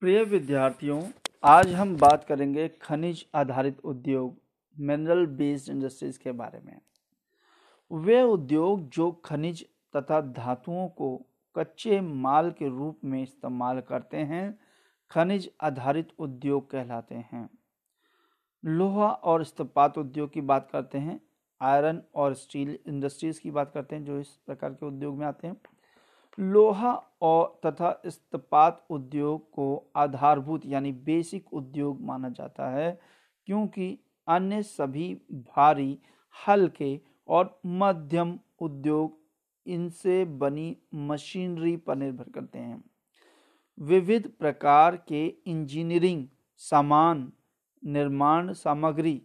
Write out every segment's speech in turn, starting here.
प्रिय विद्यार्थियों, आज हम बात करेंगे खनिज आधारित उद्योग मिनरल बेस्ड इंडस्ट्रीज़ के बारे में। वे उद्योग जो खनिज तथा धातुओं को कच्चे माल के रूप में इस्तेमाल करते हैं, खनिज आधारित उद्योग कहलाते हैं। लोहा और इस्पात उद्योग की बात करते हैं आयरन और स्टील इंडस्ट्रीज़ की बात करते हैं, जो इस प्रकार के उद्योग में आते हैं। लोहा और तथा इस्पात उद्योग को आधारभूत यानी बेसिक उद्योग माना जाता है, क्योंकि अन्य सभी भारी, हल्के और मध्यम उद्योग इनसे बनी मशीनरी पर निर्भर करते हैं। विविध प्रकार के इंजीनियरिंग, सामान, निर्माण सामग्री,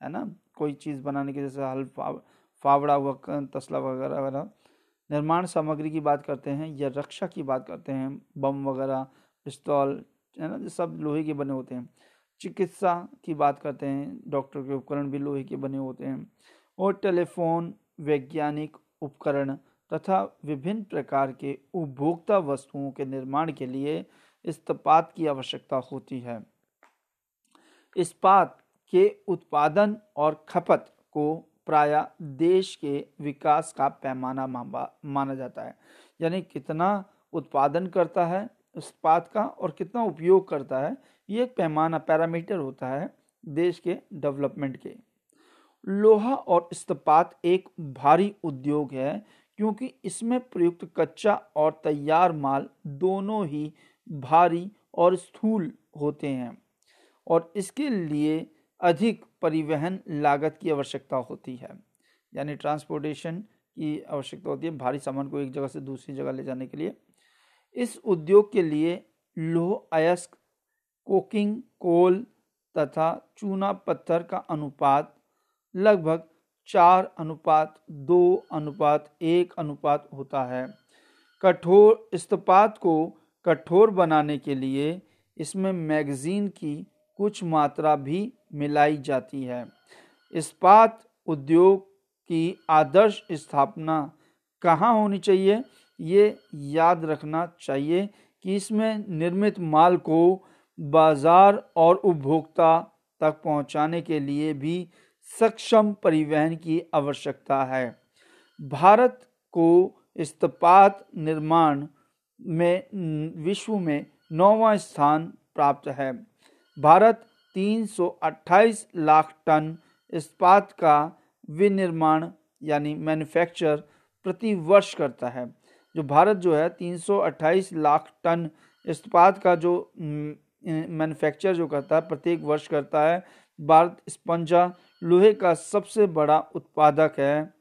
है ना? कोई चीज़ बनाने के जैसे हल फावड़ा हुआ तसला वगैरह वगैरह निर्माण सामग्री की बात करते हैं या रक्षा की बात करते हैं, बम वगैरह, पिस्तौल, है ना सब लोहे के बने होते हैं। चिकित्सा की बात करते हैं, डॉक्टर के उपकरण भी लोहे के बने होते हैं और टेलीफोन, वैज्ञानिक उपकरण तथा विभिन्न प्रकार के उपभोक्ता वस्तुओं के निर्माण के लिए इस्पात की आवश्यकता होती है। इस्पात के उत्पादन और खपत को प्राय देश के विकास का पैमाना माना जाता है। यानी कितना उत्पादन करता है इस्पात का और कितना उपयोग करता है, ये एक पैमाना, पैरामीटर होता है देश के डेवलपमेंट के। लोहा और इस्पात एक भारी उद्योग है, क्योंकि इसमें प्रयुक्त कच्चा और तैयार माल दोनों ही भारी और स्थूल होते हैं। और इसके लिए अधिक परिवहन लागत की आवश्यकता होती है। यानी ट्रांसपोर्टेशन की आवश्यकता होती है, भारी सामान को एक जगह से दूसरी जगह ले जाने के लिए। इस उद्योग के लिए लोह अयस्क, कोकिंग, कोल तथा चूना पत्थर का अनुपात लगभग चार अनुपात, दो अनुपात, एक अनुपात होता है। कठोर इस्पात को कठोर बनाने के लिए इसमें मैगजीन की कुछ मात्रा भी मिलाई जाती है। इस्पात उद्योग की आदर्श स्थापना कहाँ होनी चाहिए, ये याद रखना चाहिए कि इसमें निर्मित माल को बाज़ार और उपभोक्ता तक पहुँचाने के लिए भी सक्षम परिवहन की आवश्यकता है। भारत को इस्पात निर्माण में विश्व में नौवा स्थान प्राप्त है। भारत 328 लाख टन इस्पात का विनिर्माण यानी मैन्युफैक्चर प्रति वर्ष करता है। जो भारत जो है 328 लाख टन इस्पात का जो मैन्युफैक्चर जो करता है, प्रत्येक वर्ष करता है, भारत स्पंजा लोहे का सबसे बड़ा उत्पादक है।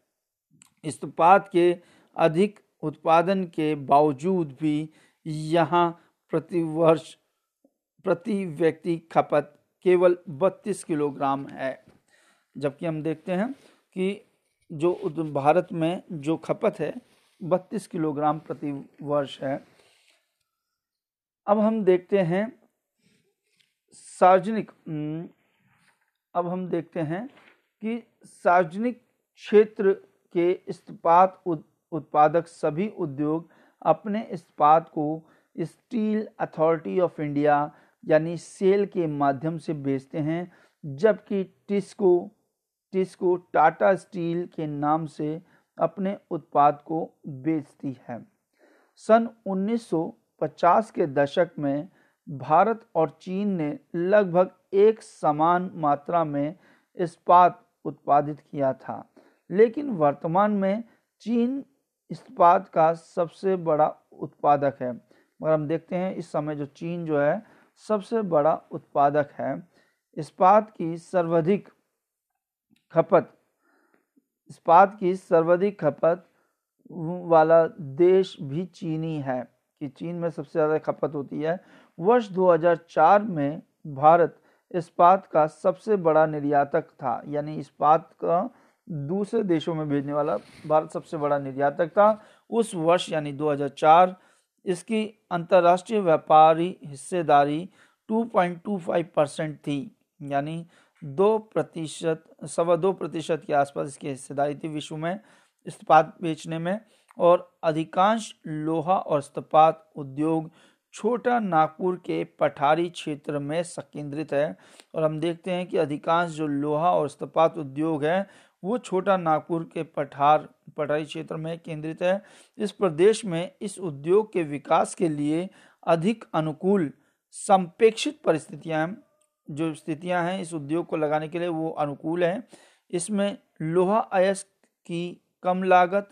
इस्पात के अधिक उत्पादन के बावजूद भी यहाँ प्रति वर्ष प्रति व्यक्ति खपत केवल 32 किलोग्राम है। जबकि हम देखते हैं कि जो भारत में जो खपत है 32 किलोग्राम प्रति वर्ष है। अब हम देखते हैं सार्वजनिक अब हम देखते हैं कि सार्वजनिक क्षेत्र के इस्पात उत्पादक सभी उद्योग अपने इस्पात को स्टील अथॉरिटी ऑफ़ इंडिया यानी सेल के माध्यम से बेचते हैं, जबकि टिस्को टिस्को टाटा स्टील के नाम से अपने उत्पाद को बेचती है। सन 1950 के दशक में भारत और चीन ने लगभग एक समान मात्रा में इस्पात उत्पादित किया था, लेकिन वर्तमान में चीन इस्पात का सबसे बड़ा उत्पादक है। मगर हम देखते हैं इस समय जो चीन जो है सबसे बड़ा उत्पादक है। इस्पात की सर्वाधिक खपत, इस्पात की सर्वाधिक खपत वाला देश भी चीनी है कि चीन में सबसे ज़्यादा खपत होती है। वर्ष 2004 में भारत इस्पात का सबसे बड़ा निर्यातक था, यानी इस्पात का दूसरे देशों में भेजने वाला भारत सबसे बड़ा निर्यातक था। उस वर्ष, यानी 2004 इसकी अंतर्राष्ट्रीय व्यापारी हिस्सेदारी 2.25 परसेंट थी, यानी दो प्रतिशत, सवा दो प्रतिशत के आसपास इसकी हिस्सेदारी थी विश्व में इस्पात बेचने में, और अधिकांश लोहा और इस्पात उद्योग छोटा नागपुर के पठारी क्षेत्र में संकेंद्रित है। और हम देखते हैं कि अधिकांश जो लोहा और इस्पात उद्योग है वो छोटा नागपुर के पठार पठारी क्षेत्र में केंद्रित है। इस प्रदेश में इस उद्योग के विकास के लिए अधिक अनुकूल संपेक्षित परिस्थितियाँ, जो स्थितियाँ हैं इस उद्योग को लगाने के लिए वो अनुकूल है। इसमें लोहा अयस्क की कम लागत,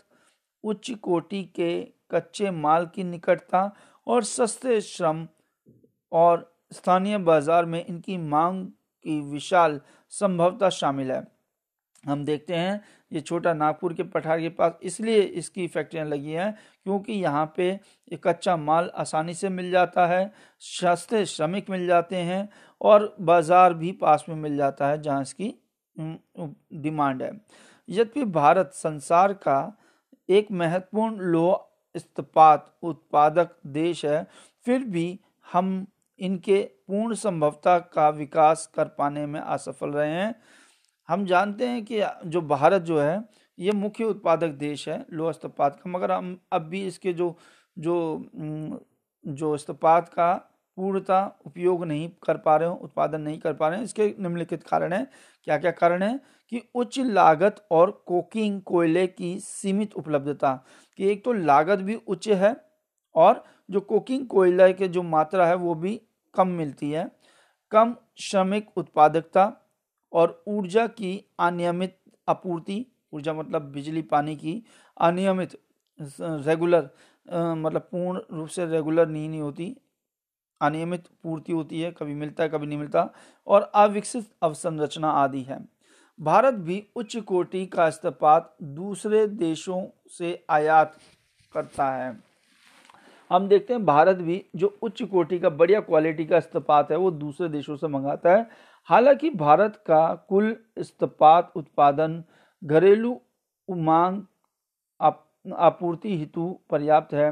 उच्च कोटि के कच्चे माल की निकटता और सस्ते श्रम और स्थानीय बाज़ार में इनकी मांग की विशाल संभवता शामिल है। हम देखते हैं ये छोटा नागपुर के पठार के पास इसलिए इसकी फैक्ट्रियाँ लगी हैं क्योंकि यहाँ पे कच्चा माल आसानी से मिल जाता है, सस्ते श्रमिक मिल जाते हैं और बाज़ार भी पास में मिल जाता है जहाँ इसकी डिमांड है। यद्यपि भारत संसार का एक महत्वपूर्ण लोह इस्पात उत्पादक देश है, फिर भी हम इनके पूर्ण संभवता का विकास कर पाने में असफल रहे हैं। हम जानते हैं कि जो भारत जो है, ये मुख्य उत्पादक देश है लोह इस्पात का, मगर हम अब भी इसके जो जो जो इस्पात का पूर्णता उपयोग नहीं कर पा रहे हो, उत्पादन नहीं कर पा रहे हैं, इसके निम्नलिखित कारण है। क्या क्या कारण है? कि उच्च लागत और कोकिंग कोयले की सीमित उपलब्धता, कि एक तो लागत भी उच्च है और जो कोकिंग कोयले के जो मात्रा है वो भी कम मिलती है, कम श्रमिक उत्पादकता और ऊर्जा की अनियमित आपूर्ति, ऊर्जा मतलब बिजली, पानी की अनियमित रेगुलर मतलब पूर्ण रूप से रेगुलर नहीं नहीं होती। अनियमित पूर्ति होती है, कभी मिलता है, कभी नहीं मिलता, और अविकसित अवसंरचना आदि है। भारत भी उच्च कोटि का इस्तेपात दूसरे देशों से आयात करता है। हम देखते हैं भारत भी जो उच्च कोटि का, बढ़िया क्वालिटी का इस्तेपात है, वो दूसरे देशों से मंगाता है। हालाँकि भारत का कुल इस्पात उत्पादन घरेलू मांग आपूर्ति हेतु पर्याप्त है।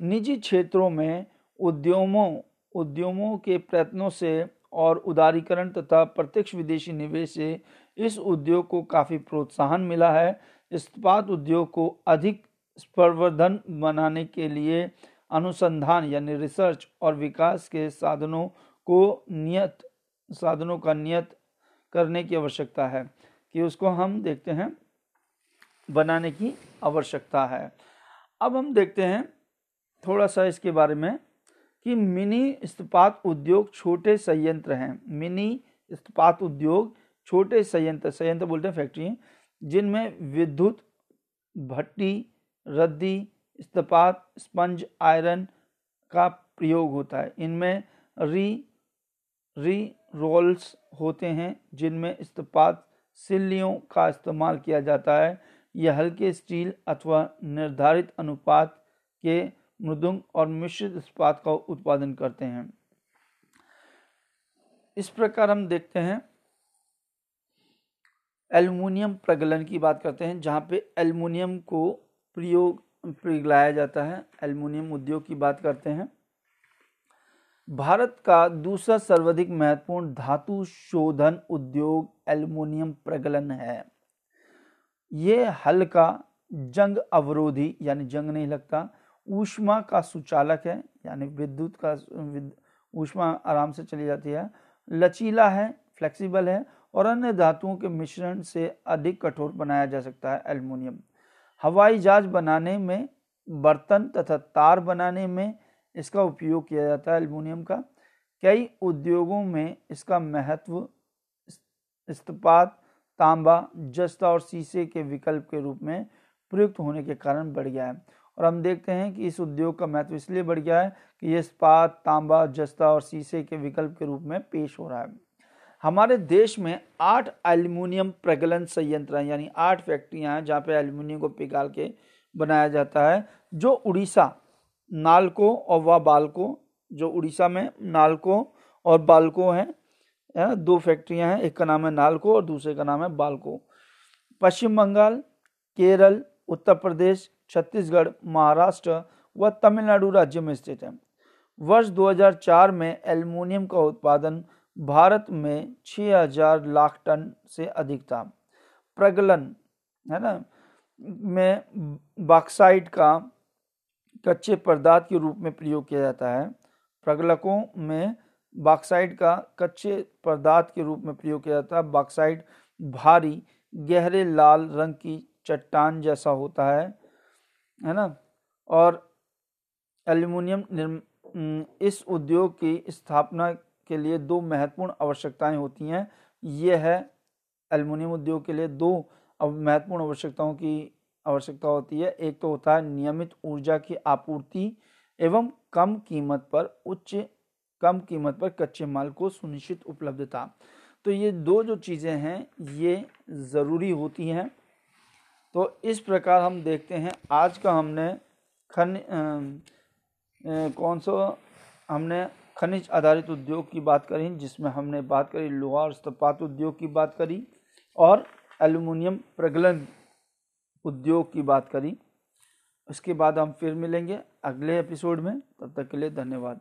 निजी क्षेत्रों में उद्यमों उद्यमों के प्रयत्नों से और उदारीकरण तथा प्रत्यक्ष विदेशी निवेश से इस उद्योग को काफ़ी प्रोत्साहन मिला है। इस्पात उद्योग को अधिक प्रवर्धन बनाने के लिए अनुसंधान यानी रिसर्च और विकास के साधनों को नियत साधनों का नियत करने की आवश्यकता है, कि उसको हम देखते हैं, बनाने की आवश्यकता है। अब हम देखते हैं थोड़ा सा इसके बारे में, कि मिनी इस्पात उद्योग छोटे संयंत्र हैं। मिनी इस्पात उद्योग छोटे संयंत्र संयंत्र बोलते हैं फैक्ट्री जिनमें विद्युत, भट्टी, रद्दी, इस्पात, स्पंज आयरन का प्रयोग होता है। इनमें री री रोल्स होते हैं जिनमें इस्पात सिल्लियों का इस्तेमाल किया जाता है। यह हल्के स्टील अथवा निर्धारित अनुपात के मृदुंग और मिश्रित इस्पात का उत्पादन करते हैं। इस प्रकार हम देखते हैं, एल्युमिनियम प्रगलन की बात करते हैं, जहाँ पे एल्युमिनियम को प्रयोग पिघलाया जाता है। एल्युमिनियम उद्योग की बात करते हैं। भारत का दूसरा सर्वाधिक महत्वपूर्ण धातु शोधन उद्योग एल्युमिनियम प्रगलन है। ये हल्का, जंग अवरोधी, यानी जंग नहीं लगता, ऊष्मा का सुचालक है, यानी विद्युत का ऊष्मा आराम से चली जाती है। लचीला है, फ्लेक्सिबल है और अन्य धातुओं के मिश्रण से अधिक कठोर बनाया जा सकता है एल्युमिनियम। हवाई जहाज़ बनाने में, बर्तन तथा तार बनाने में इसका उपयोग किया जाता है एल्युमिनियम का। कई उद्योगों में इसका महत्व इस्पात, तांबा, जस्ता और शीशे के विकल्प के रूप में प्रयुक्त होने के कारण बढ़ गया है। और हम देखते हैं कि इस उद्योग का महत्व इसलिए बढ़ गया है कि ये इस्पात, तांबा, जस्ता और शीशे के विकल्प के रूप में पेश हो रहा है। हमारे देश में आठ एल्यूमिनियम प्रगलन संयंत्र हैं, यानी आठ फैक्ट्रियाँ हैं जहाँ पे एल्यूमिनियम को पिघाल के बनाया जाता है, जो उड़ीसा नालको और व बालको, जो उड़ीसा में नालको और बालको हैं, है, दो फैक्ट्रियाँ हैं, एक का नाम है नालको और दूसरे का नाम है बालको। पश्चिम बंगाल, केरल, उत्तर प्रदेश, छत्तीसगढ़, महाराष्ट्र व तमिलनाडु राज्य में स्थित है। वर्ष 2004 में एल्युमिनियम का उत्पादन भारत में 6000 लाख टन से अधिक था। प्रगलन, है ना, में बॉक्साइट का कच्चे पदार्थ के रूप में प्रयोग किया जाता है। प्रगलकों में बॉक्साइड का कच्चे पदार्थ के रूप में प्रयोग किया जाता है। बॉक्साइड भारी, गहरे, लाल रंग की चट्टान जैसा होता है है ना? और एल्यूमिनियम इस उद्योग की स्थापना के लिए दो महत्वपूर्ण आवश्यकताएँ होती हैं। ये है एल्युमिनियम उद्योग के लिए दो महत्वपूर्ण आवश्यकताओं की आवश्यकता होती है। एक तो होता है नियमित ऊर्जा की आपूर्ति एवं कम कीमत पर, उच्च कम कीमत पर कच्चे माल को सुनिश्चित उपलब्धता। तो ये दो जो चीज़ें हैं, ये ज़रूरी होती हैं। तो इस प्रकार हम देखते हैं, आज का हमने खन कौन सा, हमने खनिज आधारित उद्योग की बात करी, जिसमें हमने बात करी लोहा और इस्पात उद्योग की बात करी और एल्युमिनियम प्रगलन उद्योग की बात करी, उसके बाद हम फिर मिलेंगे अगले एपिसोड में। तब तक के लिए धन्यवाद।